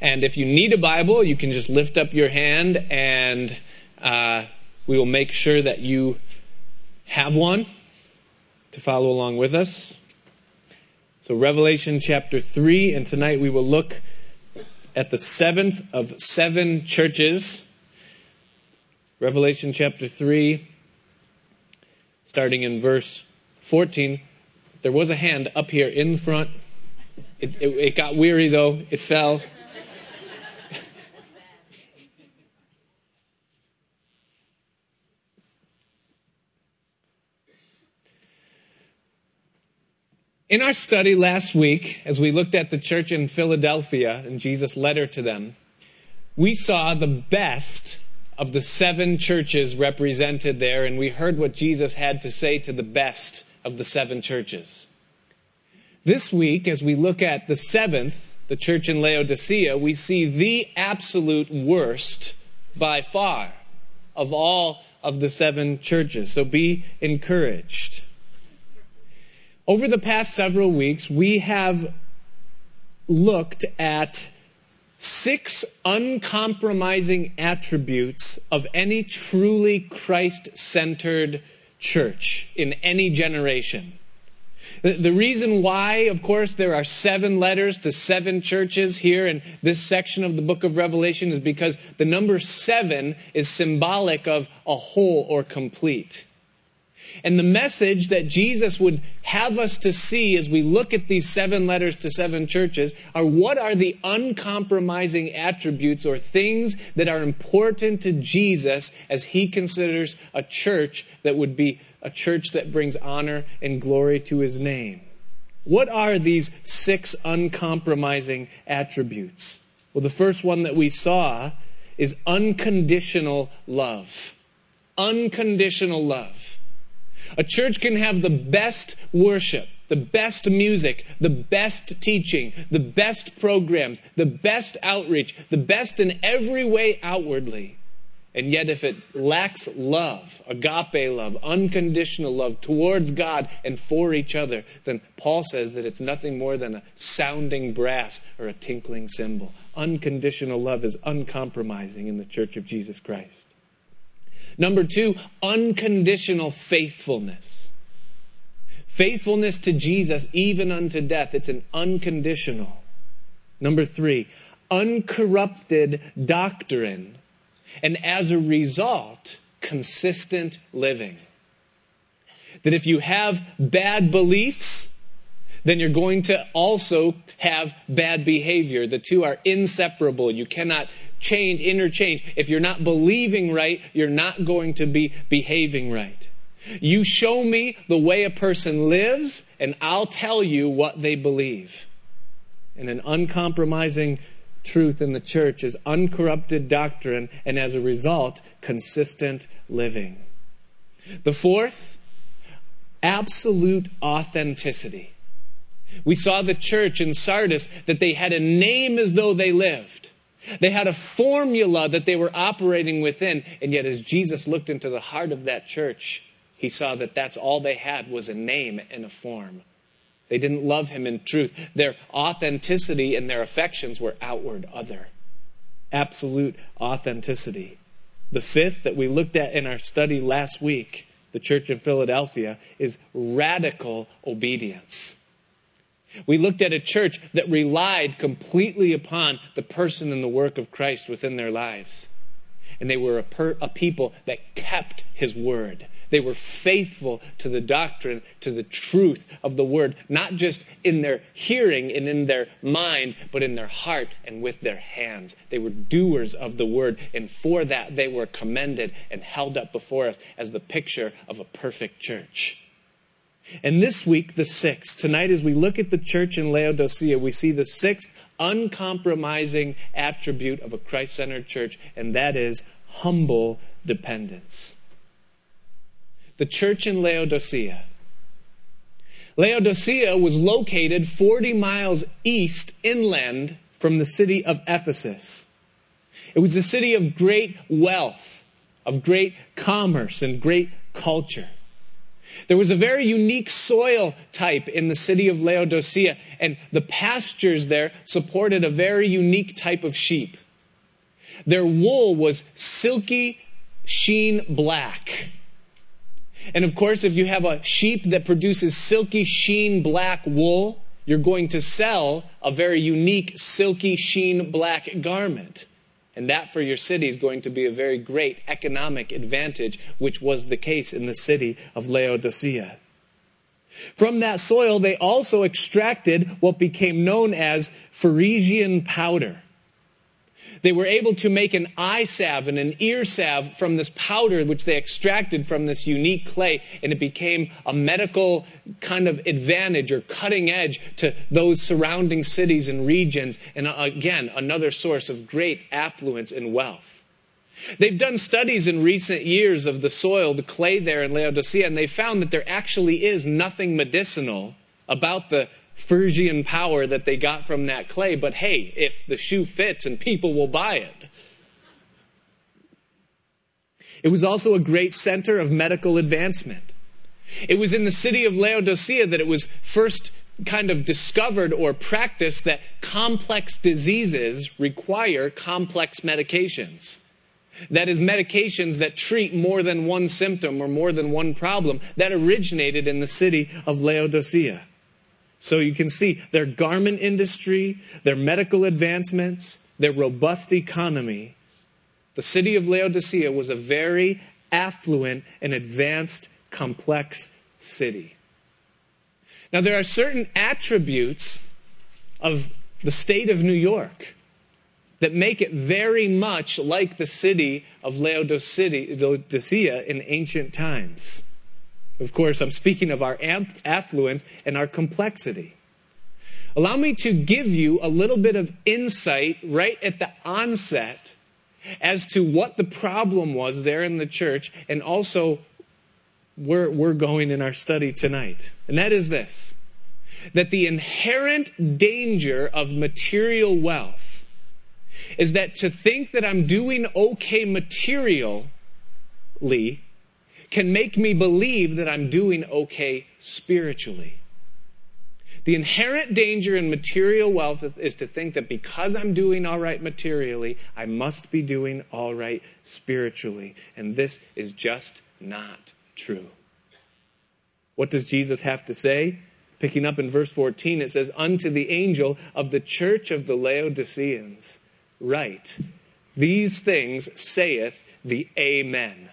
And if you need a Bible, you can just lift up your hand and uh, we will make sure that you have one to follow along with us. So, Revelation chapter 3, and tonight we will look at the seventh of seven churches. Revelation chapter 3, starting in verse 14. There was a hand up here in front. It, it, it got weary though, it fell. In our study last week, as we looked at the church in Philadelphia and Jesus' letter to them, we saw the best of the seven churches represented there, and we heard what Jesus had to say to the best of the seven churches. This week, as we look at the seventh, the church in Laodicea, we see the absolute worst by far of all of the seven churches. So be encouraged. Over the past several weeks, we have looked at six uncompromising attributes of any truly Christ centered church in any generation. The reason why, of course, there are seven letters to seven churches here in this section of the book of Revelation is because the number seven is symbolic of a whole or complete. And the message that Jesus would have us to see as we look at these seven letters to seven churches are what are the uncompromising attributes or things that are important to Jesus as he considers a church that would be a church that brings honor and glory to his name. What are these six uncompromising attributes? Well, the first one that we saw is unconditional love. Unconditional love. A church can have the best worship, the best music, the best teaching, the best programs, the best outreach, the best in every way outwardly. And yet, if it lacks love, agape love, unconditional love towards God and for each other, then Paul says that it's nothing more than a sounding brass or a tinkling cymbal. Unconditional love is uncompromising in the church of Jesus Christ. Number two, unconditional faithfulness. Faithfulness to Jesus, even unto death. It's an unconditional. Number three, uncorrupted doctrine. And as a result, consistent living. That if you have bad beliefs, then you're going to also have bad behavior. The two are inseparable. You cannot change, interchange. If you're not believing right, you're not going to be behaving right. You show me the way a person lives, and I'll tell you what they believe. And an uncompromising truth in the church is uncorrupted doctrine, and as a result, consistent living. The fourth, absolute authenticity. We saw the church in Sardis that they had a name as though they lived. They had a formula that they were operating within, and yet as Jesus looked into the heart of that church, he saw that that's all they had was a name and a form. They didn't love him in truth. Their authenticity and their affections were outward other. Absolute authenticity. The fifth that we looked at in our study last week, the church in Philadelphia, is radical obedience. We looked at a church that relied completely upon the person and the work of Christ within their lives. And they were a, per, a, people that kept his word. They were faithful to the doctrine, to the truth of the word, not just in their hearing and in their mind, but in their heart and with their hands. They were doers of the word, and for that they were commended and held up before us as the picture of a perfect church. And this week, the sixth. Tonight, as we look at the church in Laodicea, we see the sixth uncompromising attribute of a Christ centered church, and that is humble dependence. The church in Laodicea. Laodicea was located 40 miles east inland from the city of Ephesus. It was a city of great wealth, of great commerce, and great culture. There was a very unique soil type in the city of Laodicea, and the pastures there supported a very unique type of sheep. Their wool was silky sheen black. And of course, if you have a sheep that produces silky sheen black wool, you're going to sell a very unique silky sheen black garment. And that for your city is going to be a very great economic advantage, which was the case in the city of Laodicea. From that soil, they also extracted what became known as Phrygian powder. They were able to make an eye salve and an ear salve from this powder which they extracted from this unique clay, and it became a medical kind of advantage or cutting edge to those surrounding cities and regions, and uh, again, another source of great affluence and wealth. They've done studies in recent years of the soil, the clay there in Laodicea, and they found that there actually is nothing medicinal about the Phrygian power that they got from that clay, but hey, if the shoe fits and people will buy it. It was also a great center of medical advancement. It was in the city of Laodicea that it was first kind of discovered or practiced that complex diseases require complex medications. That is, medications that treat more than one symptom or more than one problem. That originated in the city of Laodicea. So you can see their garment industry, their medical advancements, their robust economy. The city of Laodicea was a very affluent and advanced, complex city. Now, there are certain attributes of the state of New York that make it very much like the city of Laodicea in ancient times. Of course, I'm speaking of our affluence and our complexity. Allow me to give you a little bit of insight right at the onset as to what the problem was there in the church and also where we're going in our study tonight. And that is this that the inherent danger of material wealth is that to think that I'm doing okay materially can make me believe that I'm doing okay spiritually. The inherent danger in material wealth is to think that because I'm doing all right materially, I must be doing all right spiritually. And this is just not true. What does Jesus have to say? Picking up in verse 14, it says, Unto the angel of the church of the Laodiceans, write, These things saith the Amen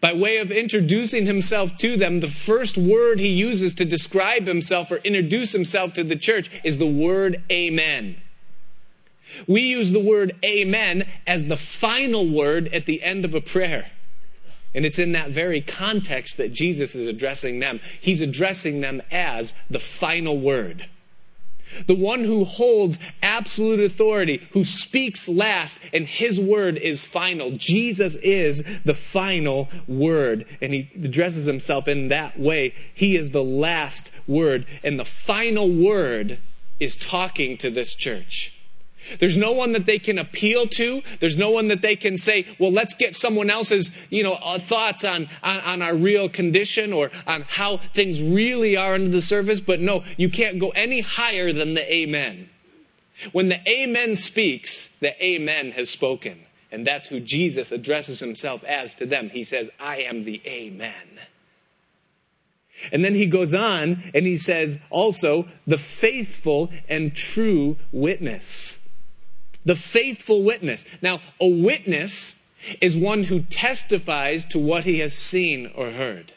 by way of introducing himself to them, the first word he uses to describe himself or introduce himself to the church is the word amen. We use the word amen as the final word at the end of a prayer. And it's in that very context that Jesus is addressing them. He's addressing them as the final word the one who holds absolute authority, who speaks last, and his word is final. Jesus is the final word, and he addresses himself in that way. He is the last word, and the final word is talking to this church. There's no one that they can appeal to. There's no one that they can say, well, let's get someone else's, you know, uh, thoughts on, on, on our real condition or on how things really are under the surface. But no, you can't go any higher than the amen. When the amen speaks, the amen has spoken. And that's who Jesus addresses himself as to them. He says, I am the amen. And then he goes on and he says also, the faithful and true witness the faithful witness. Now, a witness is one who testifies to what he has seen or heard.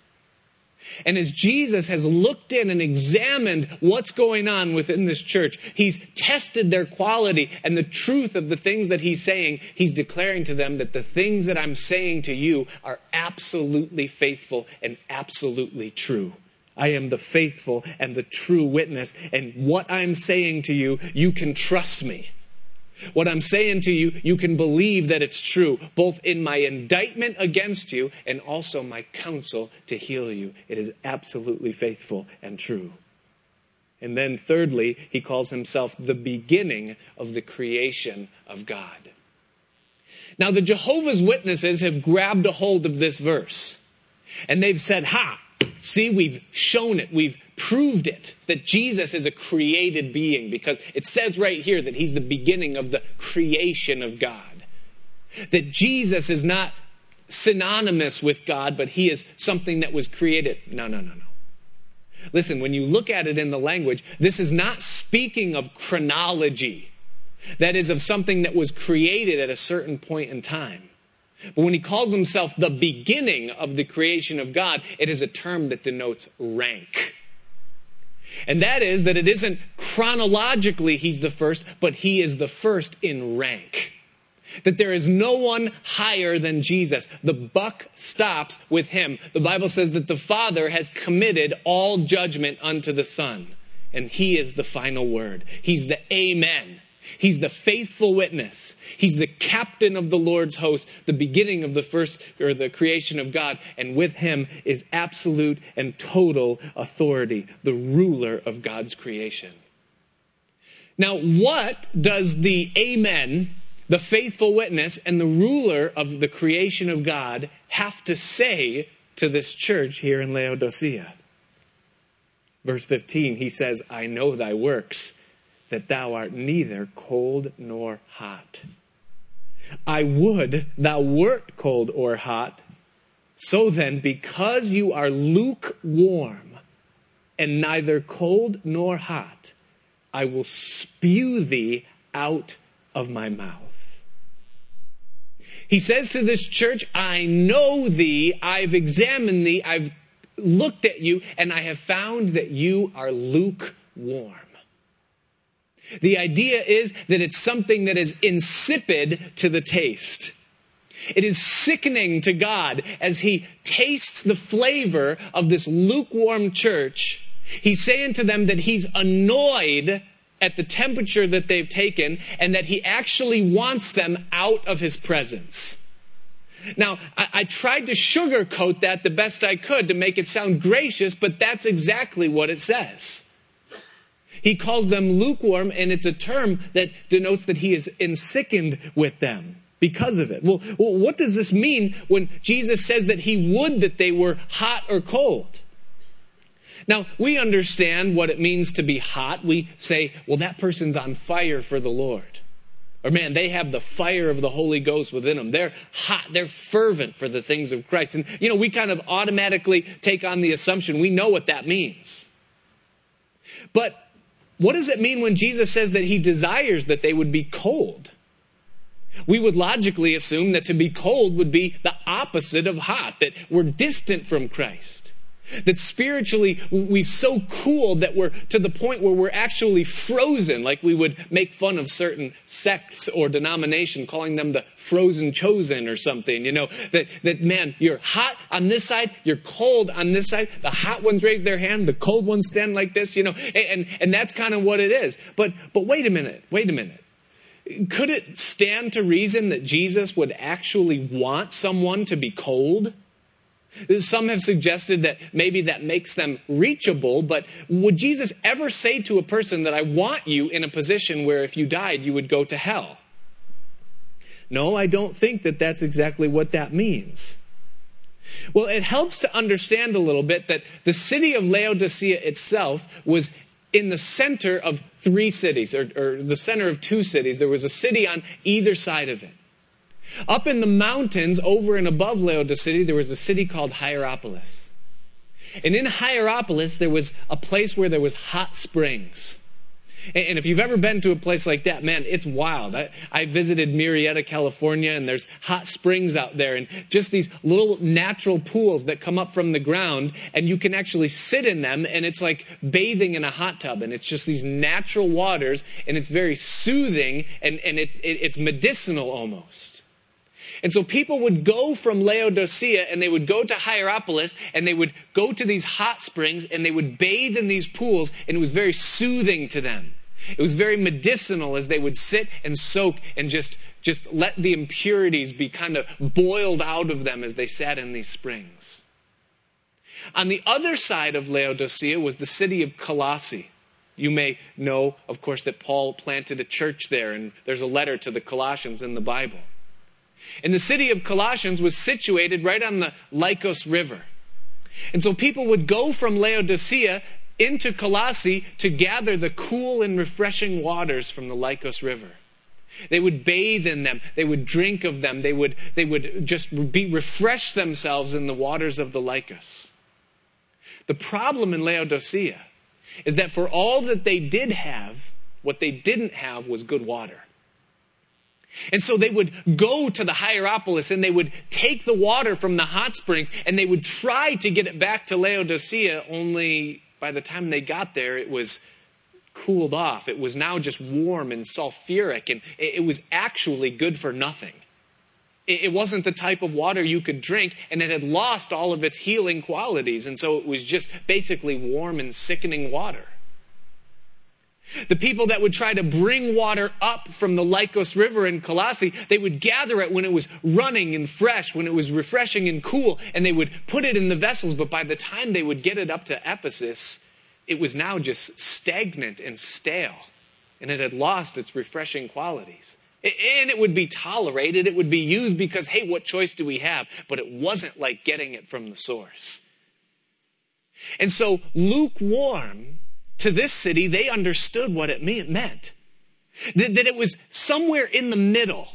And as Jesus has looked in and examined what's going on within this church, he's tested their quality and the truth of the things that he's saying. He's declaring to them that the things that I'm saying to you are absolutely faithful and absolutely true. I am the faithful and the true witness. And what I'm saying to you, you can trust me. What I'm saying to you, you can believe that it's true, both in my indictment against you and also my counsel to heal you. It is absolutely faithful and true. And then, thirdly, he calls himself the beginning of the creation of God. Now, the Jehovah's Witnesses have grabbed a hold of this verse and they've said, Ha, See, we've shown it. We've proved it that Jesus is a created being because it says right here that he's the beginning of the creation of God. That Jesus is not synonymous with God, but he is something that was created. No, no, no, no. Listen, when you look at it in the language, this is not speaking of chronology. That is, of something that was created at a certain point in time. But when he calls himself the beginning of the creation of God, it is a term that denotes rank. And that is that it isn't chronologically he's the first, but he is the first in rank. That there is no one higher than Jesus. The buck stops with him. The Bible says that the Father has committed all judgment unto the Son. And he is the final word. He's the Amen. He's the faithful witness. He's the captain of the Lord's host, the beginning of the first or the creation of God. And with him is absolute and total authority, the ruler of God's creation. Now, what does the Amen, the faithful witness, and the ruler of the creation of God have to say to this church here in Laodicea? Verse 15, he says, I know thy works that thou art neither cold nor hot. I would thou wert cold or hot. So then, because you are lukewarm and neither cold nor hot, I will spew thee out of my mouth. He says to this church, I know thee, I've examined thee, I've looked at you, and I have found that you are lukewarm. The idea is that it's something that is insipid to the taste. It is sickening to God as he tastes the flavor of this lukewarm church. He's saying to them that he's annoyed at the temperature that they've taken and that he actually wants them out of his presence. Now, I, I, tried to sugarcoat that the best I could to make it sound gracious, but that's exactly what it says. He calls them lukewarm, and it's a term that denotes that he is ensickened with them because of it. Well, well, what does this mean when Jesus says that he would that they were hot or cold? Now, we understand what it means to be hot. We say, well, that person's on fire for the Lord. Or man, they have the fire of the Holy Ghost within them. They're hot. They're fervent for the things of Christ. And, you know, we kind of automatically take on the assumption we know what that means. But what does it mean when Jesus says that he desires that they would be cold? We would logically assume that to be cold would be the opposite of hot, that we're distant from Christ. That spiritually we've so cooled that we're to the point where we're actually frozen, like we would make fun of certain sects or denomination, calling them the frozen chosen or something. You know, that, that man, you're hot on this side, you're cold on this side. The hot ones raise their hand, the cold ones stand like this, you know, and, and that's kind of what it is. But, but wait a minute, wait a minute. Could it stand to reason that Jesus would actually want someone to be cold? Some have suggested that maybe that makes them reachable, but would Jesus ever say to a person that I want you in a position where if you died, you would go to hell? No, I don't think that that's exactly what that means. Well, it helps to understand a little bit that the city of Laodicea itself was in the center of three cities, or, or the center of two cities. There was a city on either side of it. Up in the mountains, over and above Laodicea, there was a city called Hierapolis. And in Hierapolis, there was a place where there was hot springs. And if you've ever been to a place like that, man, it's wild. I, I, visited Murrieta, California, and there's hot springs out there and just these little natural pools that come up from the ground, and you can actually sit in them, and it's like bathing in a hot tub. And it's just these natural waters, and it's very soothing, and, and it, it, it's medicinal almost. And so people would go from Laodicea and they would go to Hierapolis and they would go to these hot springs and they would bathe in these pools and it was very soothing to them. It was very medicinal as they would sit and soak and just, just let the impurities be kind of boiled out of them as they sat in these springs. On the other side of Laodicea was the city of Colossae. You may know, of course, that Paul planted a church there, and there's a letter to the Colossians in the Bible. And the city of Colossians was situated right on the Lycus River. And so people would go from Laodicea into Colossae to gather the cool and refreshing waters from the Lycus River. They would bathe in them. They would drink of them. They would, they would just be, refresh themselves in the waters of the Lycus. The problem in Laodicea is that for all that they did have, what they didn't have was good water. And so they would go to the Hierapolis and they would take the water from the hot springs and they would try to get it back to Laodicea, only by the time they got there, it was cooled off. It was now just warm and sulfuric and it was actually good for nothing. It wasn't the type of water you could drink, and it had lost all of its healing qualities, and so it was just basically warm and sickening water. The people that would try to bring water up from the Lycus River in Colossae, they would gather it when it was running and fresh, when it was refreshing and cool, and they would put it in the vessels. But by the time they would get it up to Ephesus, it was now just stagnant and stale, and it had lost its refreshing qualities. And it would be tolerated, it would be used because, hey, what choice do we have? But it wasn't like getting it from the source. And so, lukewarm to this city, they understood what it meant. That, that it was somewhere in the middle.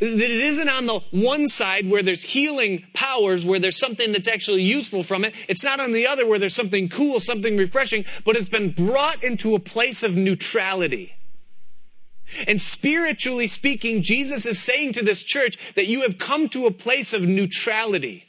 That it isn't on the one side where there's healing powers, where there's something that's actually useful from it. It's not on the other where there's something cool, something refreshing, but it's been brought into a place of neutrality. And spiritually speaking, Jesus is saying to this church that you have come to a place of neutrality.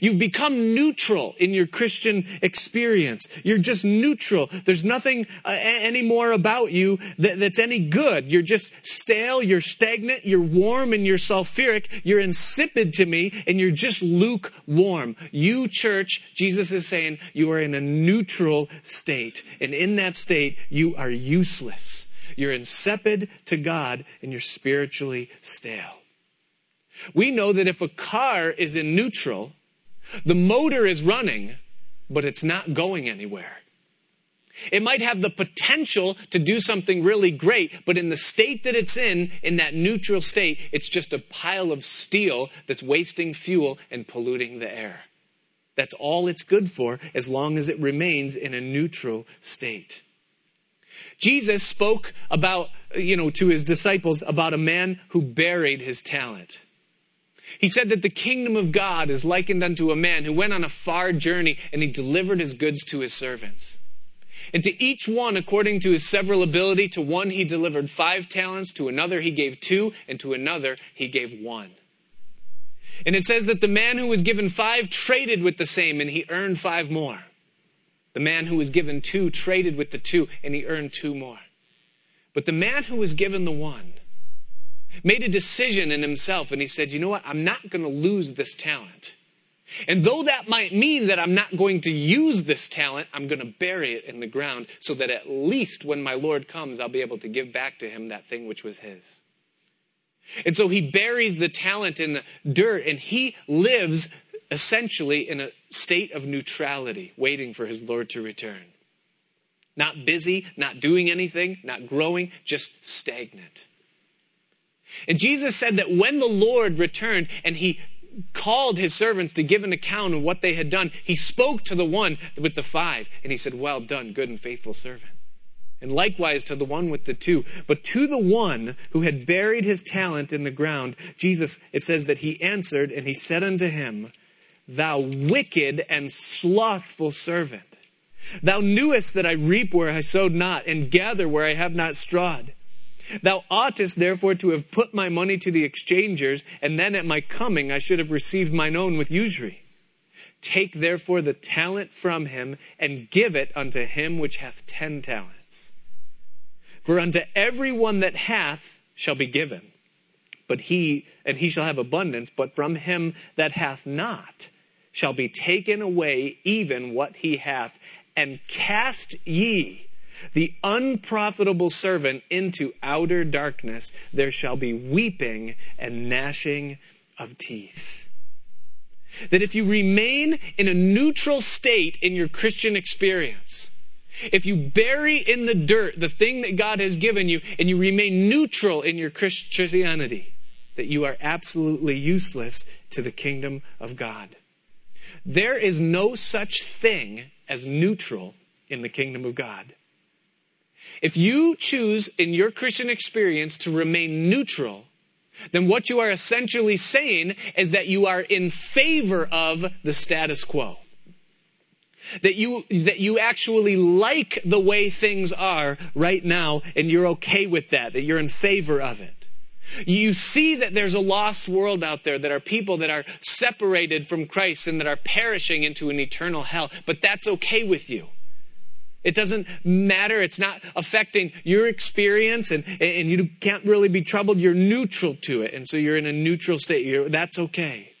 You've become neutral in your Christian experience. You're just neutral. There's nothing uh, anymore about you that, that's any good. You're just stale, you're stagnant, you're warm, and you're sulfuric. You're insipid to me, and you're just lukewarm. You, church, Jesus is saying, you are in a neutral state. And in that state, you are useless. You're insipid to God, and you're spiritually stale. We know that if a car is in neutral, the motor is running, but it's not going anywhere. It might have the potential to do something really great, but in the state that it's in, in that neutral state, it's just a pile of steel that's wasting fuel and polluting the air. That's all it's good for as long as it remains in a neutral state. Jesus spoke about, you know, to his disciples about a man who buried his talent. He said that the kingdom of God is likened unto a man who went on a far journey and he delivered his goods to his servants. And to each one according to his several ability, to one he delivered five talents, to another he gave two, and to another he gave one. And it says that the man who was given five traded with the same and he earned five more. The man who was given two traded with the two and he earned two more. But the man who was given the one made a decision in himself and he said, you know what? I'm not going to lose this talent. And though that might mean that I'm not going to use this talent, I'm going to bury it in the ground so that at least when my Lord comes, I'll be able to give back to him that thing which was his. And so he buries the talent in the dirt and he lives essentially in a state of neutrality, waiting for his Lord to return. Not busy, not doing anything, not growing, just stagnant. And Jesus said that when the Lord returned and he called his servants to give an account of what they had done, he spoke to the one with the five and he said, Well done, good and faithful servant. And likewise to the one with the two. But to the one who had buried his talent in the ground, Jesus, it says that he answered and he said unto him, Thou wicked and slothful servant. Thou knewest that I reap where I sowed not and gather where I have not strawed. Thou oughtest therefore to have put my money to the exchangers, and then at my coming I should have received mine own with usury. Take therefore the talent from him, and give it unto him which hath ten talents. For unto every one that hath shall be given, but he, and he shall have abundance, but from him that hath not shall be taken away even what he hath. And cast ye the unprofitable servant into outer darkness, there shall be weeping and gnashing of teeth. That if you remain in a neutral state in your Christian experience, if you bury in the dirt the thing that God has given you and you remain neutral in your Christianity, that you are absolutely useless to the kingdom of God. There is no such thing as neutral in the kingdom of God. If you choose in your Christian experience to remain neutral, then what you are essentially saying is that you are in favor of the status quo. That you, that you actually like the way things are right now and you're okay with that, that you're in favor of it. You see that there's a lost world out there, that are people that are separated from Christ and that are perishing into an eternal hell, but that's okay with you. It doesn't matter. It's not affecting your experience and, and you can't really be troubled. You're neutral to it. And so you're in a neutral state. You're, that's okay.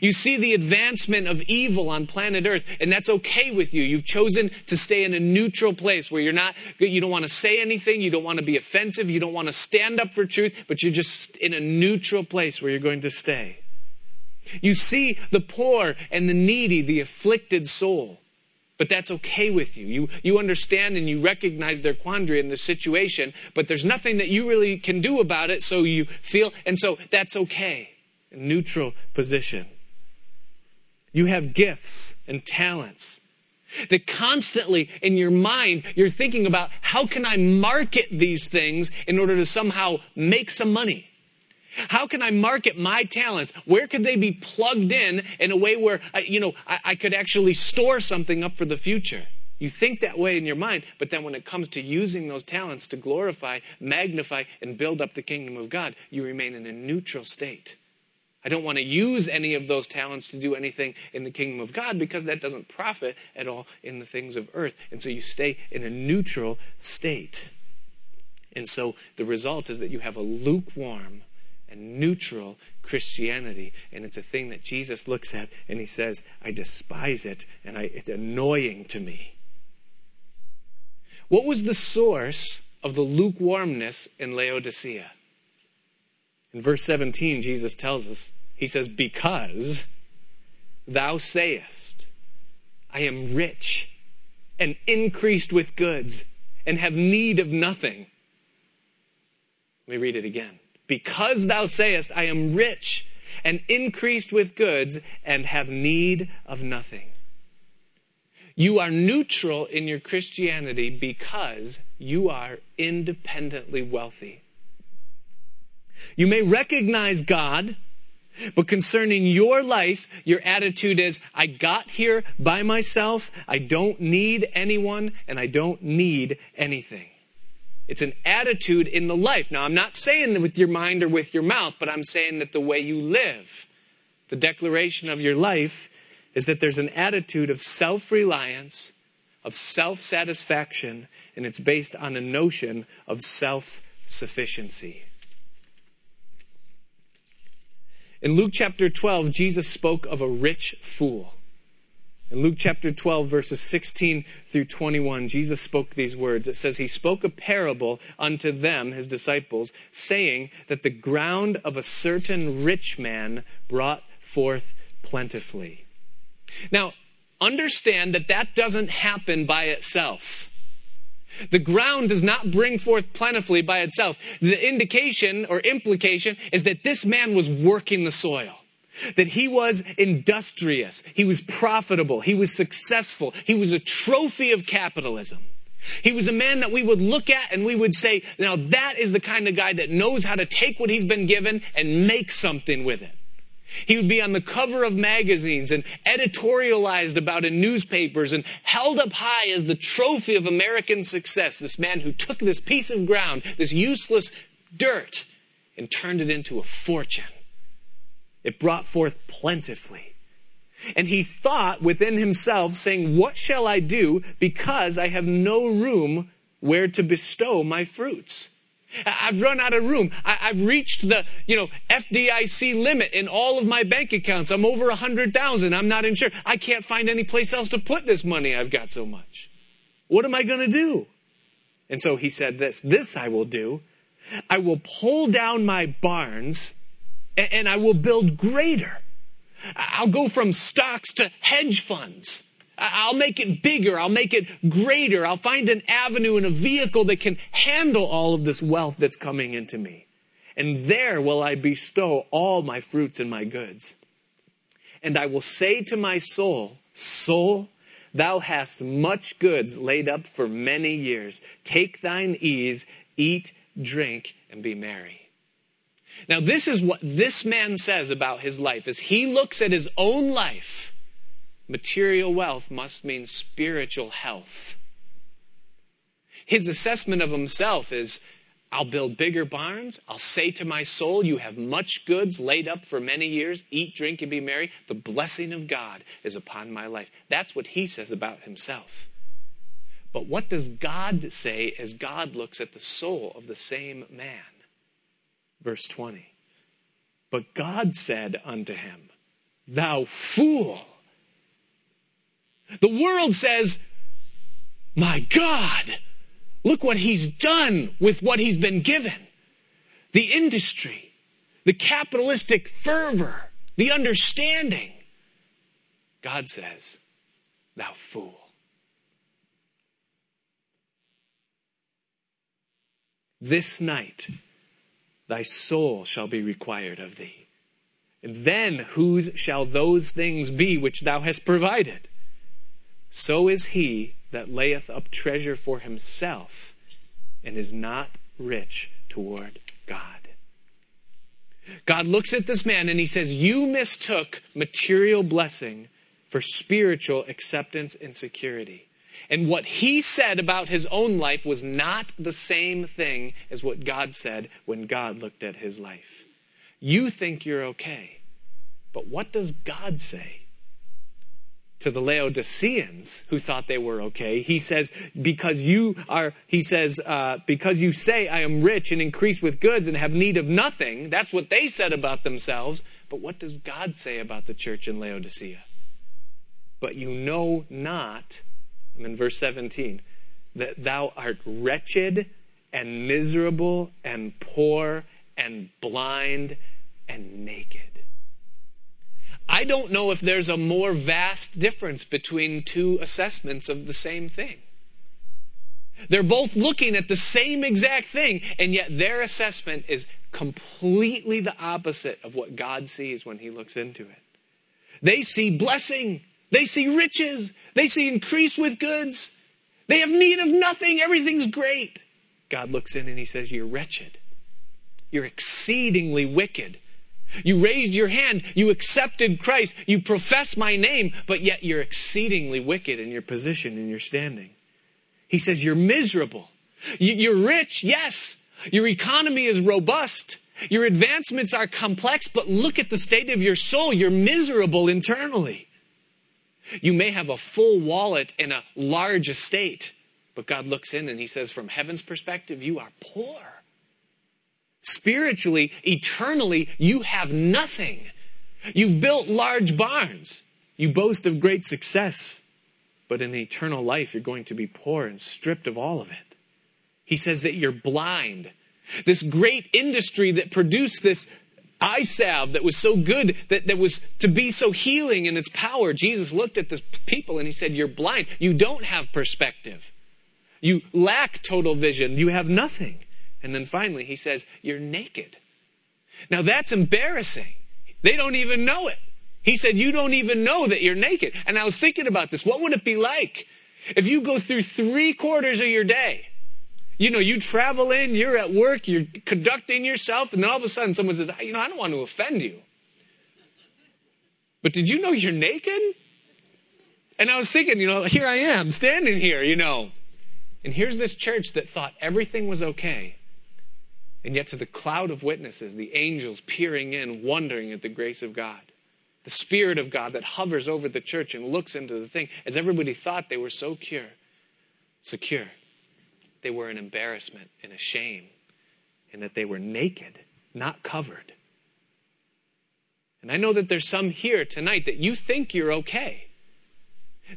You see the advancement of evil on planet Earth, and that's okay with you. You've chosen to stay in a neutral place where you're not, you don't want to say anything, you don't want to be offensive, you don't want to stand up for truth, but you're just in a neutral place where you're going to stay. You see the poor and the needy, the afflicted soul. But that's okay with you. You, you understand and you recognize their quandary in the situation, but there's nothing that you really can do about it, so you feel, and so that's okay. Neutral position. You have gifts and talents that constantly in your mind, you're thinking about how can I market these things in order to somehow make some money? How can I market my talents? Where could they be plugged in in a way where, you know, I, I could actually store something up for the future? You think that way in your mind, but then when it comes to using those talents to glorify, magnify, and build up the kingdom of God, you remain in a neutral state. I don't want to use any of those talents to do anything in the kingdom of God because that doesn't profit at all in the things of earth. And so you stay in a neutral state. And so the result is that you have a lukewarm, and neutral Christianity. And it's a thing that Jesus looks at and he says, I despise it and I, it's annoying to me. What was the source of the lukewarmness in Laodicea? In verse 17, Jesus tells us, He says, Because thou sayest, I am rich and increased with goods and have need of nothing. Let me read it again because thou sayest, I am rich and increased with goods and have need of nothing. You are neutral in your Christianity because you are independently wealthy. You may recognize God, but concerning your life, your attitude is, I got here by myself, I don't need anyone, and I don't need anything. It's an attitude in the life. Now, I'm not saying with your mind or with your mouth, but I'm saying that the way you live, the declaration of your life, is that there's an attitude of self reliance, of self satisfaction, and it's based on a notion of self sufficiency. In Luke chapter 12, Jesus spoke of a rich fool. In Luke chapter 12, verses 16 through 21, Jesus spoke these words. It says, He spoke a parable unto them, his disciples, saying that the ground of a certain rich man brought forth plentifully. Now, understand that that doesn't happen by itself. The ground does not bring forth plentifully by itself. The indication or implication is that this man was working the soil that he was industrious, he was profitable, he was successful, he was a trophy of capitalism. He was a man that we would look at and we would say, now that is the kind of guy that knows how to take what he's been given and make something with it. He would be on the cover of magazines and editorialized about in newspapers and held up high as the trophy of American success. This man who took this piece of ground, this useless dirt, and turned it into a fortune. It brought forth plentifully. And he thought within himself, saying, What shall I do because I have no room where to bestow my fruits? I've run out of room. I've reached the, you know, FDIC limit in all of my bank accounts. I'm over a hundred thousand. I'm not insured. I can't find any place else to put this money. I've got so much. What am I going to do? And so he said this, this I will do. I will pull down my barns and I will build greater. I'll go from stocks to hedge funds. I'll make it bigger. I'll make it greater. I'll find an avenue and a vehicle that can handle all of this wealth that's coming into me. And there will I bestow all my fruits and my goods. And I will say to my soul, Soul, thou hast much goods laid up for many years. Take thine ease, eat, drink, and be merry. Now, this is what this man says about his life. As he looks at his own life, material wealth must mean spiritual health. His assessment of himself is I'll build bigger barns. I'll say to my soul, You have much goods laid up for many years. Eat, drink, and be merry. The blessing of God is upon my life. That's what he says about himself. But what does God say as God looks at the soul of the same man? Verse 20. But God said unto him, Thou fool. The world says, My God, look what he's done with what he's been given. The industry, the capitalistic fervor, the understanding. God says, Thou fool. This night, thy soul shall be required of thee. And then whose shall those things be which thou hast provided? So is he that layeth up treasure for himself and is not rich toward God. God looks at this man and he says, You mistook material blessing for spiritual acceptance and security. And what he said about his own life was not the same thing as what God said when God looked at his life. You think you're okay. But what does God say? To the Laodiceans who thought they were okay, he says, because you are, he says, uh, because you say, I am rich and increase with goods and have need of nothing. That's what they said about themselves. But what does God say about the church in Laodicea? But you know not In verse 17. That thou art wretched and miserable and poor and blind and naked. I don't know if there's a more vast difference between two assessments of the same thing. They're both looking at the same exact thing, and yet their assessment is completely the opposite of what God sees when He looks into it. They see blessing, they see riches, they see increase with goods. They have need of nothing. Everything's great. God looks in and he says, You're wretched. You're exceedingly wicked. You raised your hand. You accepted Christ. You profess my name, but yet you're exceedingly wicked in your position and your standing. He says, You're miserable. You're rich, yes. Your economy is robust. Your advancements are complex, but look at the state of your soul. You're miserable internally. You may have a full wallet and a large estate, but God looks in and He says, from heaven's perspective, you are poor. Spiritually, eternally, you have nothing. You've built large barns. You boast of great success. But in eternal life, you're going to be poor and stripped of all of it. He says that you're blind. This great industry that produced this eye salve that was so good, that, that was to be so healing in its power. Jesus looked at the people and he said, You're blind. You don't have perspective. You lack total vision. You have nothing. And then finally, he says, You're naked. Now that's embarrassing. They don't even know it. He said, You don't even know that you're naked. And I was thinking about this. What would it be like if you go through three quarters of your day you know, you travel in, you're at work, you're conducting yourself, and then all of a sudden someone says, you know, I don't want to offend you. But did you know you're naked? And I was thinking, you know, here I am standing here, you know. And here's this church that thought everything was okay. And yet, to the cloud of witnesses, the angels peering in, wondering at the grace of God, the Spirit of God that hovers over the church and looks into the thing, as everybody thought they were so secure, secure they were an embarrassment and a shame, and that they were naked, not covered. And I know that there's some here tonight that you think you're okay.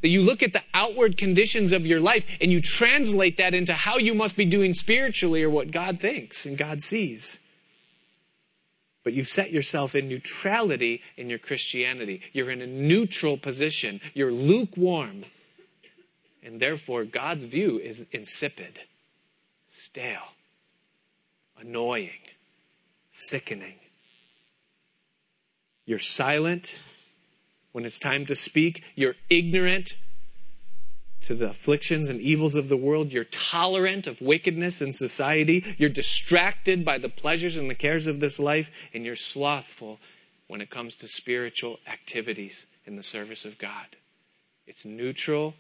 That you look at the outward conditions of your life and you translate that into how you must be doing spiritually or what God thinks and God sees. But you've set yourself in neutrality in your Christianity. You're in a neutral position. You're lukewarm. And therefore, God's view is insipid stale, annoying, sickening. You're silent when it's time to speak. You're ignorant to the afflictions and evils of the world. You're tolerant of wickedness in society. You're distracted by the pleasures and the cares of this life. And you're slothful when it comes to spiritual activities in the service of God. It's neutral,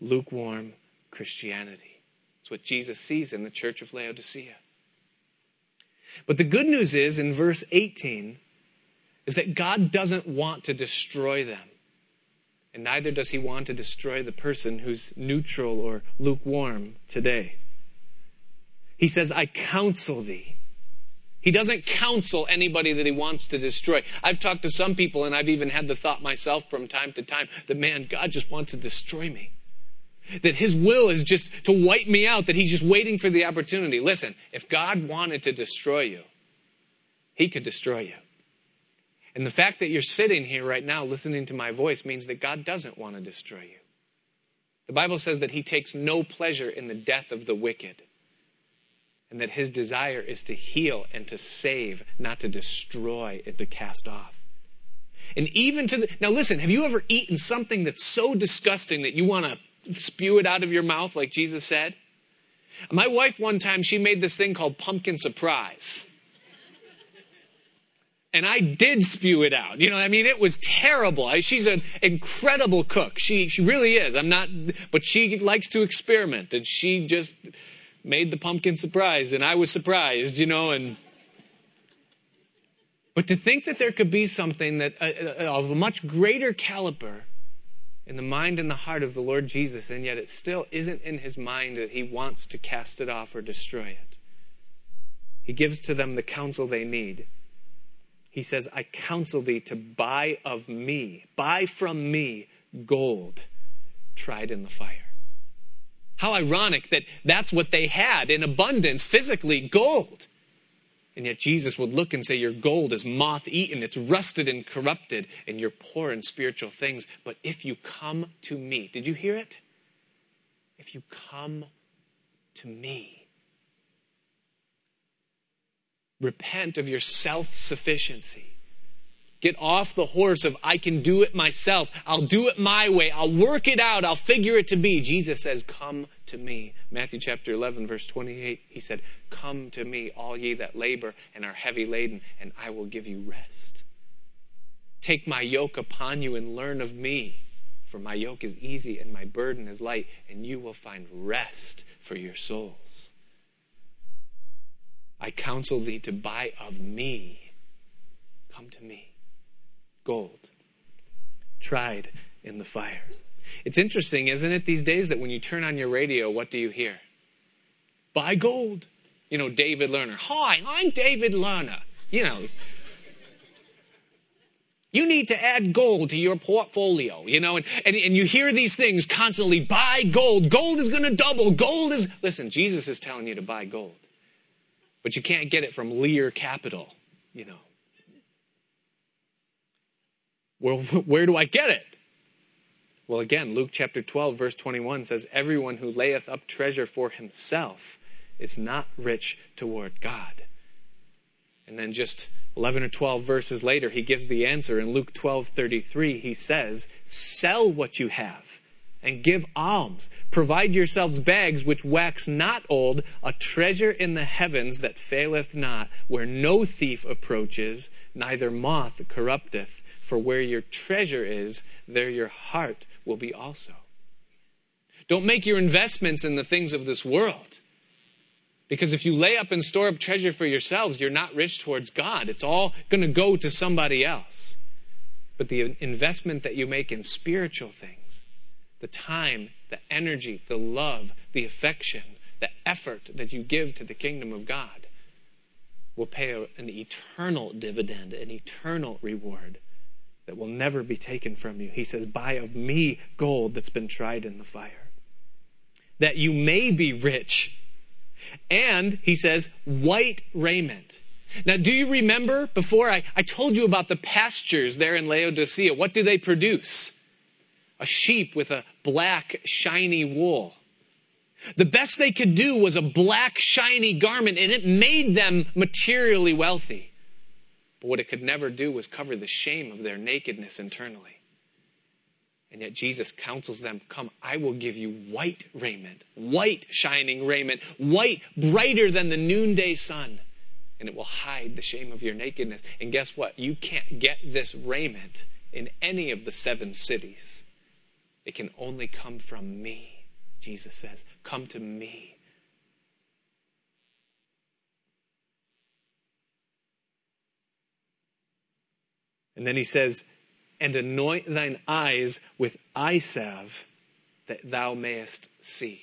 lukewarm Christianity. It's what Jesus sees in the church of Laodicea. But the good news is in verse 18 is that God doesn't want to destroy them. And neither does he want to destroy the person who's neutral or lukewarm today. He says, I counsel thee. He doesn't counsel anybody that he wants to destroy. I've talked to some people, and I've even had the thought myself from time to time that, man, God just wants to destroy me. That his will is just to wipe me out, that he's just waiting for the opportunity. Listen, if God wanted to destroy you, he could destroy you. And the fact that you're sitting here right now listening to my voice means that God doesn't want to destroy you. The Bible says that he takes no pleasure in the death of the wicked and that his desire is to heal and to save, not to destroy and to cast off. And even to the, now listen, have you ever eaten something that's so disgusting that you want to spew it out of your mouth like Jesus said? My wife one time, she made this thing called pumpkin surprise. And I did spew it out. You know, I mean, it was terrible. She's an incredible cook. She, she really is. I'm not, but she likes to experiment and she just, made the pumpkin surprise, and I was surprised, you know, and. But to think that there could be something that uh, uh, of a much greater caliber in the mind and the heart of the Lord Jesus, and yet it still isn't in his mind that he wants to cast it off or destroy it. He gives to them the counsel they need. He says, I counsel thee to buy of me, buy from me gold tried in the fire. How ironic that that's what they had in abundance, physically, gold. And yet Jesus would look and say, Your gold is moth eaten, it's rusted and corrupted, and you're poor in spiritual things. But if you come to me, did you hear it? If you come to me, repent of your self sufficiency. Get off the horse of, I can do it myself. I'll do it my way. I'll work it out. I'll figure it to be. Jesus says, Come to me. Matthew chapter 11, verse 28, he said, Come to me, all ye that labor and are heavy laden, and I will give you rest. Take my yoke upon you and learn of me, for my yoke is easy and my burden is light, and you will find rest for your souls. I counsel thee to buy of me. Come to me gold, tried in the fire. It's interesting, isn't it, these days that when you turn on your radio, what do you hear? Buy gold. You know, David Lerner. Hi, I'm David Lerner. You know, you need to add gold to your portfolio, you know, and, and, and you hear these things constantly buy gold. Gold is going to double. Gold is. Listen, Jesus is telling you to buy gold. But you can't get it from Lear Capital, you know. Well, where do I get it? Well, again, Luke chapter 12, verse 21 says, Everyone who layeth up treasure for himself is not rich toward God. And then just 11 or 12 verses later, he gives the answer. In Luke 12, 33, he says, Sell what you have and give alms. Provide yourselves bags which wax not old, a treasure in the heavens that faileth not, where no thief approaches, neither moth corrupteth. For where your treasure is, there your heart will be also. Don't make your investments in the things of this world. Because if you lay up and store up treasure for yourselves, you're not rich towards God. It's all going to go to somebody else. But the investment that you make in spiritual things, the time, the energy, the love, the affection, the effort that you give to the kingdom of God, will pay an eternal dividend, an eternal reward that will never be taken from you. He says, Buy of me gold that's been tried in the fire, that you may be rich. And, he says, white raiment. Now, do you remember before I, I told you about the pastures there in Laodicea? What do they produce? A sheep with a black, shiny wool. The best they could do was a black, shiny garment, and it made them materially wealthy. But what it could never do was cover the shame of their nakedness internally. And yet Jesus counsels them, Come, I will give you white raiment, white shining raiment, white, brighter than the noonday sun. And it will hide the shame of your nakedness. And guess what? You can't get this raiment in any of the seven cities. It can only come from me, Jesus says. Come to me. And then he says, and anoint thine eyes with eye salve that thou mayest see.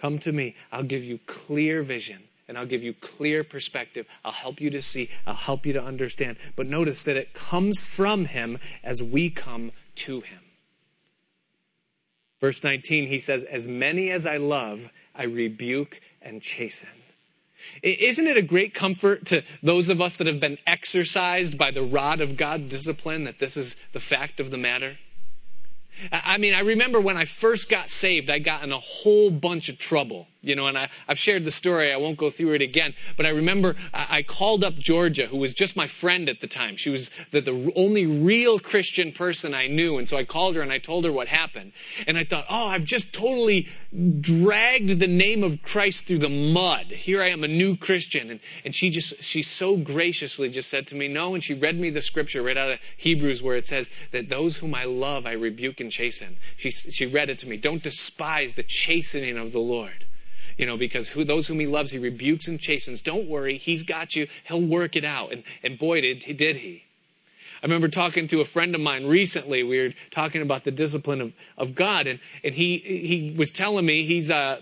Come to me. I'll give you clear vision and I'll give you clear perspective. I'll help you to see. I'll help you to understand. But notice that it comes from him as we come to him. Verse 19, he says, As many as I love, I rebuke and chasten. Isn't it a great comfort to those of us that have been exercised by the rod of God's discipline that this is the fact of the matter? I mean, I remember when I first got saved, I got in a whole bunch of trouble, you know, and I, have shared the story. I won't go through it again, but I remember I, I, called up Georgia, who was just my friend at the time. She was the, the only real Christian person I knew. And so I called her and I told her what happened. And I thought, oh, I've just totally dragged the name of Christ through the mud. Here I am, a new Christian. And, and she just, she so graciously just said to me, no. And she read me the scripture right out of Hebrews where it says that those whom I love, I rebuke and chasten. She, she read it to me. Don't despise the chastening of the Lord. You know, because who, those whom he loves, he rebukes and chastens. Don't worry. He's got you. He'll work it out. And, and boy, did, did he. I remember talking to a friend of mine recently. We were talking about the discipline of, of God, and, and he, he was telling me he's, uh,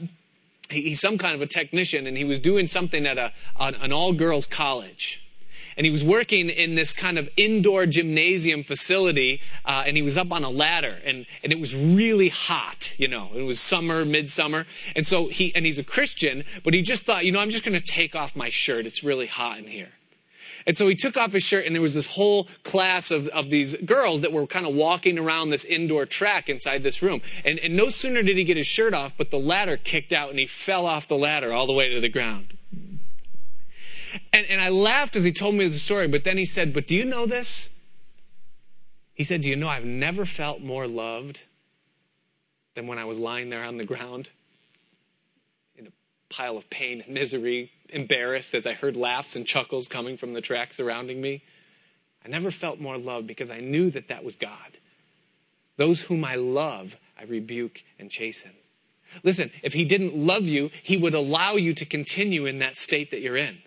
he's some kind of a technician, and he was doing something at a, an, an all girls college. And he was working in this kind of indoor gymnasium facility, uh, and he was up on a ladder, and, and it was really hot, you know. It was summer, midsummer. And so he, and he's a Christian, but he just thought, you know, I'm just going to take off my shirt. It's really hot in here. And so he took off his shirt and there was this whole class of, of these girls that were kind of walking around this indoor track inside this room. And, and no sooner did he get his shirt off, but the ladder kicked out and he fell off the ladder all the way to the ground. And, and I laughed as he told me the story, but then he said, but do you know this? He said, do you know I've never felt more loved than when I was lying there on the ground in a pile of pain and misery, embarrassed as I heard laughs and chuckles coming from the track surrounding me. I never felt more loved because I knew that that was God. Those whom I love, I rebuke and chasten. Listen, if he didn't love you, he would allow you to continue in that state that you're in.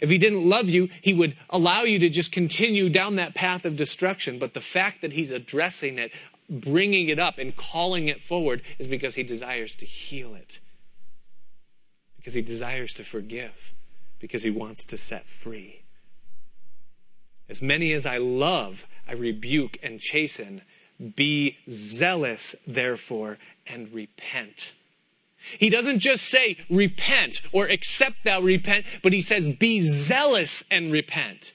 If he didn't love you, he would allow you to just continue down that path of destruction. But the fact that he's addressing it, bringing it up, and calling it forward is because he desires to heal it because he desires to forgive, because he wants to set free. As many as I love, I rebuke and chasten. Be zealous, therefore, and repent. He doesn't just say repent or accept thou repent, but he says be zealous and repent.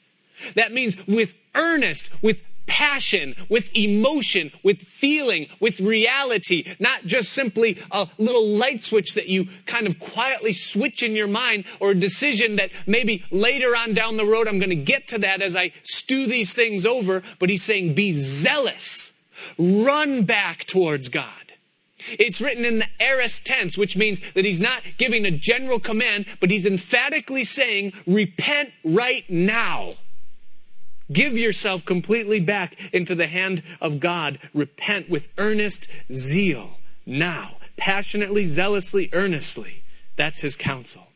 That means with earnest, with passion, with emotion, with feeling, with reality, not just simply a little light switch that you kind of quietly switch in your mind or a decision that maybe later on down the road I'm going to get to that as I stew these things over. But he's saying be zealous. Run back towards God. It's written in the aorist tense, which means that he's not giving a general command, but he's emphatically saying, repent right now. Give yourself completely back into the hand of God. Repent with earnest zeal now, passionately, zealously, earnestly. That's his counsel.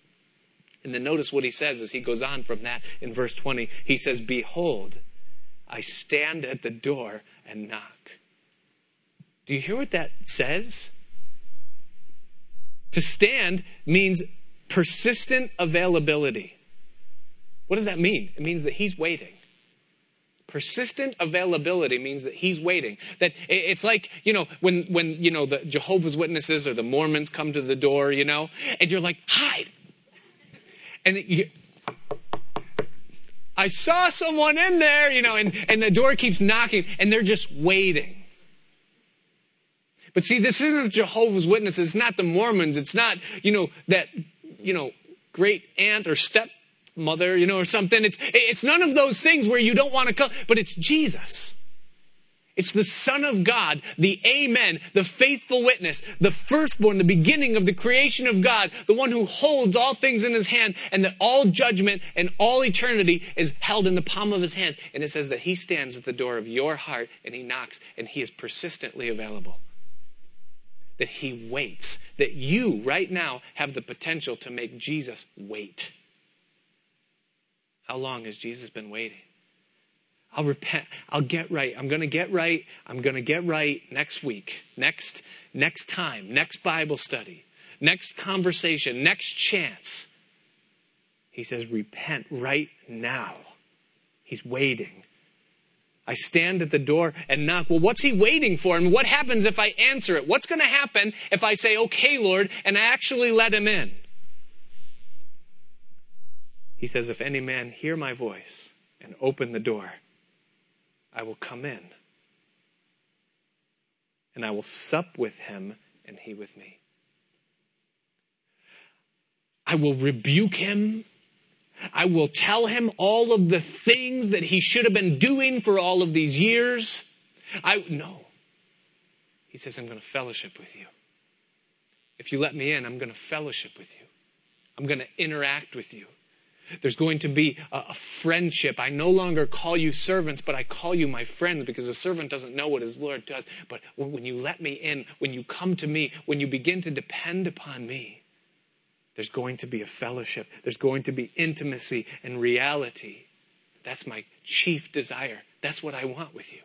And then notice what he says as he goes on from that in verse 20. He says, Behold, I stand at the door and knock. Do you hear what that says? To stand means persistent availability. What does that mean? It means that he's waiting. Persistent availability means that he's waiting. That it's like, you know, when, when, you know, the Jehovah's Witnesses or the Mormons come to the door, you know, and you're like, hide. And you, I saw someone in there, you know, and, and the door keeps knocking and they're just waiting. But see, this isn't Jehovah's Witnesses. It's not the Mormons. It's not, you know, that, you know, great aunt or stepmother, you know, or something. It's, it's none of those things where you don't want to come, but it's Jesus. It's the Son of God, the Amen, the faithful witness, the firstborn, the beginning of the creation of God, the one who holds all things in his hand, and that all judgment and all eternity is held in the palm of his hands. And it says that he stands at the door of your heart and he knocks and he is persistently available. That he waits. That you, right now, have the potential to make Jesus wait. How long has Jesus been waiting? I'll repent. I'll get right. I'm going to get right. I'm going to get right next week, next, next time, next Bible study, next conversation, next chance. He says, repent right now. He's waiting. I stand at the door and knock. Well, what's he waiting for? And what happens if I answer it? What's going to happen if I say, okay, Lord, and I actually let him in? He says, if any man hear my voice and open the door, I will come in and I will sup with him and he with me. I will rebuke him. I will tell him all of the things that he should have been doing for all of these years. I no. He says, I'm going to fellowship with you. If you let me in, I'm going to fellowship with you. I'm going to interact with you. There's going to be a, friendship. I no longer call you servants, but I call you my friends because a servant doesn't know what his Lord does. But when you let me in, when you come to me, when you begin to depend upon me, there's going to be a fellowship. There's going to be intimacy and reality. That's my chief desire. That's what I want with you.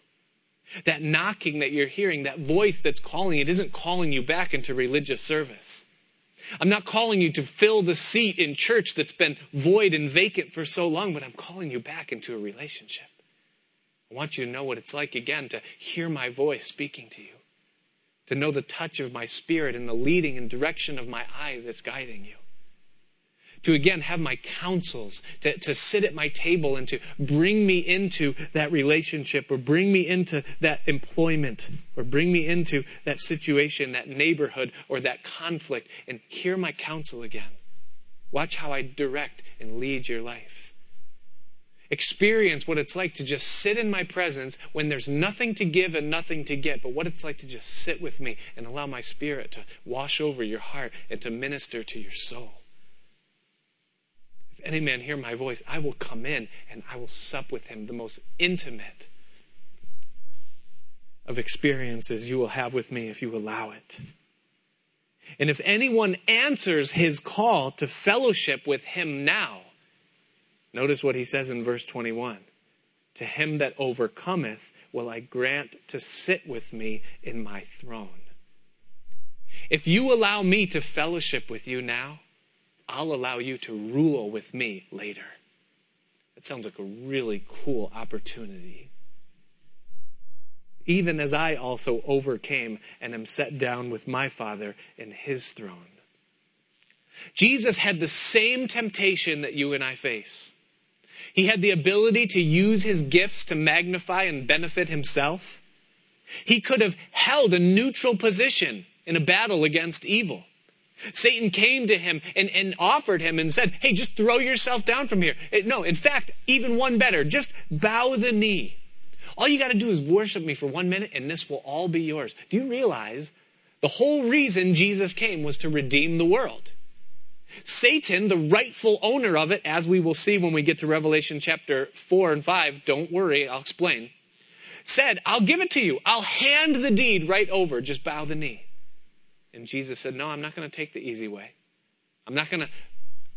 That knocking that you're hearing, that voice that's calling, it isn't calling you back into religious service. I'm not calling you to fill the seat in church that's been void and vacant for so long, but I'm calling you back into a relationship. I want you to know what it's like again to hear my voice speaking to you, to know the touch of my spirit and the leading and direction of my eye that's guiding you to again have my counsels, to, to sit at my table and to bring me into that relationship or bring me into that employment or bring me into that situation, that neighborhood or that conflict and hear my counsel again. Watch how I direct and lead your life. Experience what it's like to just sit in my presence when there's nothing to give and nothing to get, but what it's like to just sit with me and allow my spirit to wash over your heart and to minister to your soul any man hear my voice, I will come in and I will sup with him, the most intimate of experiences you will have with me if you allow it. And if anyone answers his call to fellowship with him now, notice what he says in verse 21 To him that overcometh will I grant to sit with me in my throne. If you allow me to fellowship with you now, I'll allow you to rule with me later. That sounds like a really cool opportunity. Even as I also overcame and am set down with my Father in his throne. Jesus had the same temptation that you and I face. He had the ability to use his gifts to magnify and benefit himself. He could have held a neutral position in a battle against evil. Satan came to him and, and offered him and said, Hey, just throw yourself down from here. It, no, in fact, even one better, just bow the knee. All you got to do is worship me for one minute and this will all be yours. Do you realize the whole reason Jesus came was to redeem the world? Satan, the rightful owner of it, as we will see when we get to Revelation chapter 4 and 5, don't worry, I'll explain, said, I'll give it to you. I'll hand the deed right over. Just bow the knee. And Jesus said, No, I'm not going to take the easy way. I'm not going to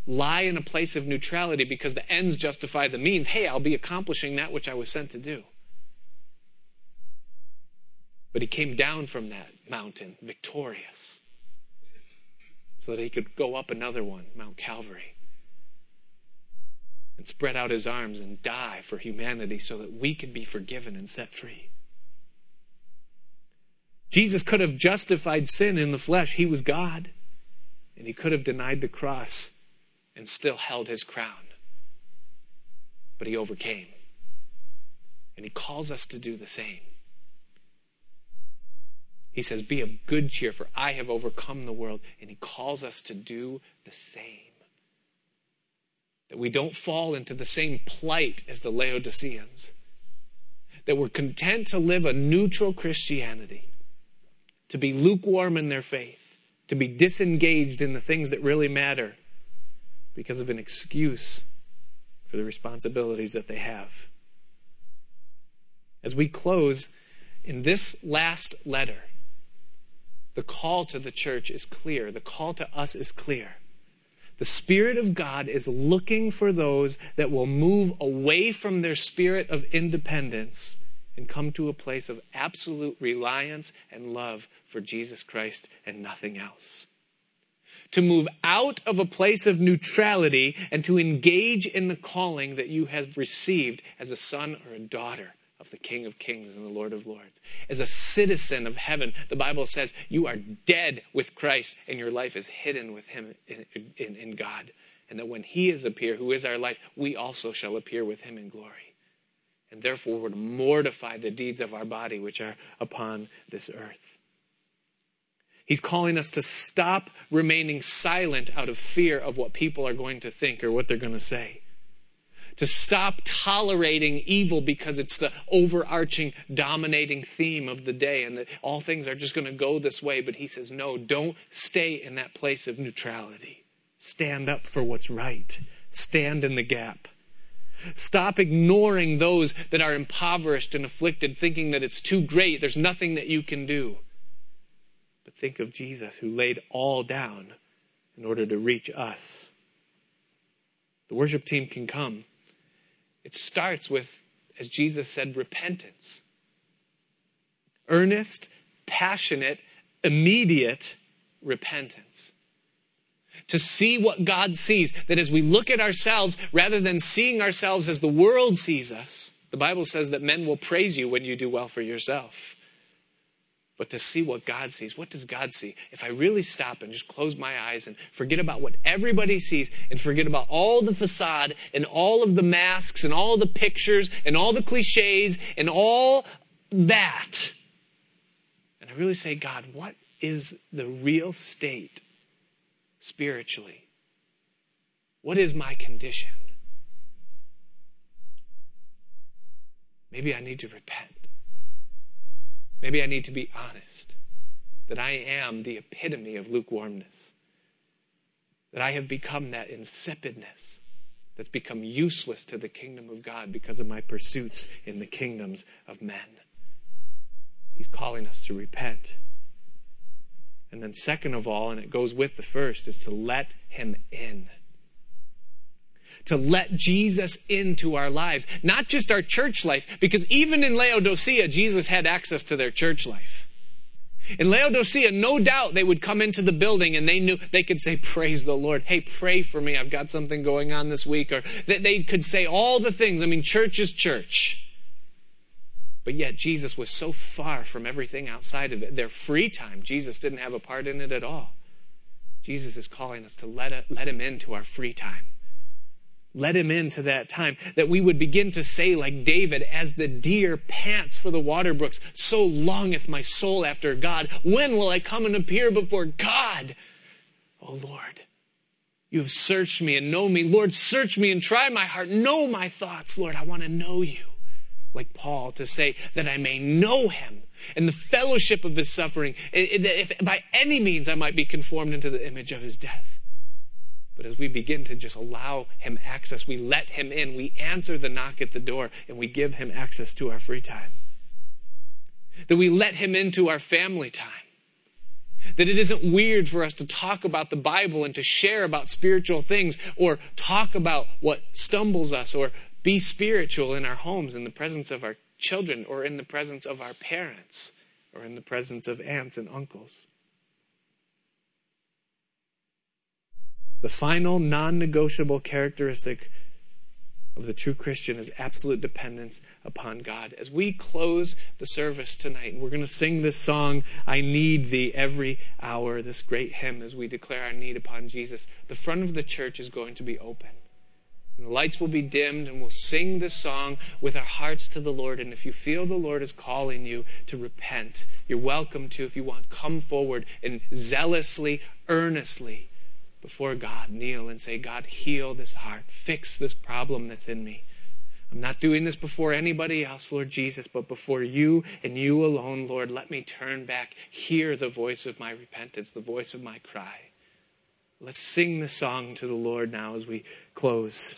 lie in a place of neutrality because the ends justify the means. Hey, I'll be accomplishing that which I was sent to do. But he came down from that mountain victorious so that he could go up another one, Mount Calvary, and spread out his arms and die for humanity so that we could be forgiven and set free. Jesus could have justified sin in the flesh. He was God. And he could have denied the cross and still held his crown. But he overcame. And he calls us to do the same. He says, Be of good cheer, for I have overcome the world. And he calls us to do the same. That we don't fall into the same plight as the Laodiceans that we're content to live a neutral Christianity, to be lukewarm in their faith, to be disengaged in the things that really matter because of an excuse for the responsibilities that they have. As we close in this last letter, the call to the church is clear. The call to us is clear. The Spirit of God is looking for those that will move away from their spirit of independence and come to a place of absolute reliance and love for Jesus Christ and nothing else. To move out of a place of neutrality and to engage in the calling that you have received as a son or a daughter of the King of Kings and the Lord of Lords. As a citizen of heaven, the Bible says you are dead with Christ and your life is hidden with Him in, in, in God. And that when He is appear, who is our life, we also shall appear with Him in glory. And therefore, to mortify the deeds of our body which are upon this earth. He's calling us to stop remaining silent out of fear of what people are going to think or what they're going to say to stop tolerating evil because it's the overarching, dominating theme of the day and that all things are just going to go this way. But he says, no, don't stay in that place of neutrality. Stand up for what's right. Stand in the gap. Stop ignoring those that are impoverished and afflicted, thinking that it's too great, there's nothing that you can do. But think of Jesus who laid all down in order to reach us. The worship team can come. It starts with, as Jesus said, repentance. Earnest, passionate, immediate repentance. To see what God sees, that as we look at ourselves, rather than seeing ourselves as the world sees us, the Bible says that men will praise you when you do well for yourself but to see what God sees. What does God see? If I really stop and just close my eyes and forget about what everybody sees and forget about all the facade and all of the masks and all the pictures and all the cliches and all that, and I really say, God, what is the real state spiritually? What is my condition? Maybe I need to repent. Maybe I need to be honest that I am the epitome of lukewarmness, that I have become that insipidness that's become useless to the kingdom of God because of my pursuits in the kingdoms of men. He's calling us to repent. And then, second of all, and it goes with the first, is to let him in to let Jesus into our lives, not just our church life, because even in Laodicea, Jesus had access to their church life. In Laodicea, no doubt they would come into the building and they knew they could say, Praise the Lord. Hey, pray for me. I've got something going on this week. Or that they could say all the things. I mean, church is church. But yet, Jesus was so far from everything outside of it. Their free time, Jesus didn't have a part in it at all. Jesus is calling us to let, it, let him into our free time. Let him into that time. That we would begin to say, like David, as the deer pants for the water brooks, so longeth my soul after God. When will I come and appear before God? Oh Lord, you have searched me and know me. Lord, search me and try my heart. Know my thoughts. Lord, I want to know you. Like Paul to say that I may know him and the fellowship of his suffering, that if by any means I might be conformed into the image of his death. But as we begin to just allow Him access, we let Him in, we answer the knock at the door, and we give Him access to our free time. That we let Him into our family time. That it isn't weird for us to talk about the Bible and to share about spiritual things or talk about what stumbles us or be spiritual in our homes in the presence of our children or in the presence of our parents or in the presence of aunts and uncles. The final non negotiable characteristic of the true Christian is absolute dependence upon God. As we close the service tonight, and we're going to sing this song, I Need Thee, every hour, this great hymn as we declare our need upon Jesus. The front of the church is going to be open. And the lights will be dimmed, and we'll sing this song with our hearts to the Lord. And if you feel the Lord is calling you to repent, you're welcome to, if you want, come forward and zealously, earnestly before God, kneel and say, God, heal this heart, fix this problem that's in me. I'm not doing this before anybody else, Lord Jesus, but before you and you alone, Lord. Let me turn back, hear the voice of my repentance, the voice of my cry. Let's sing the song to the Lord now as we close.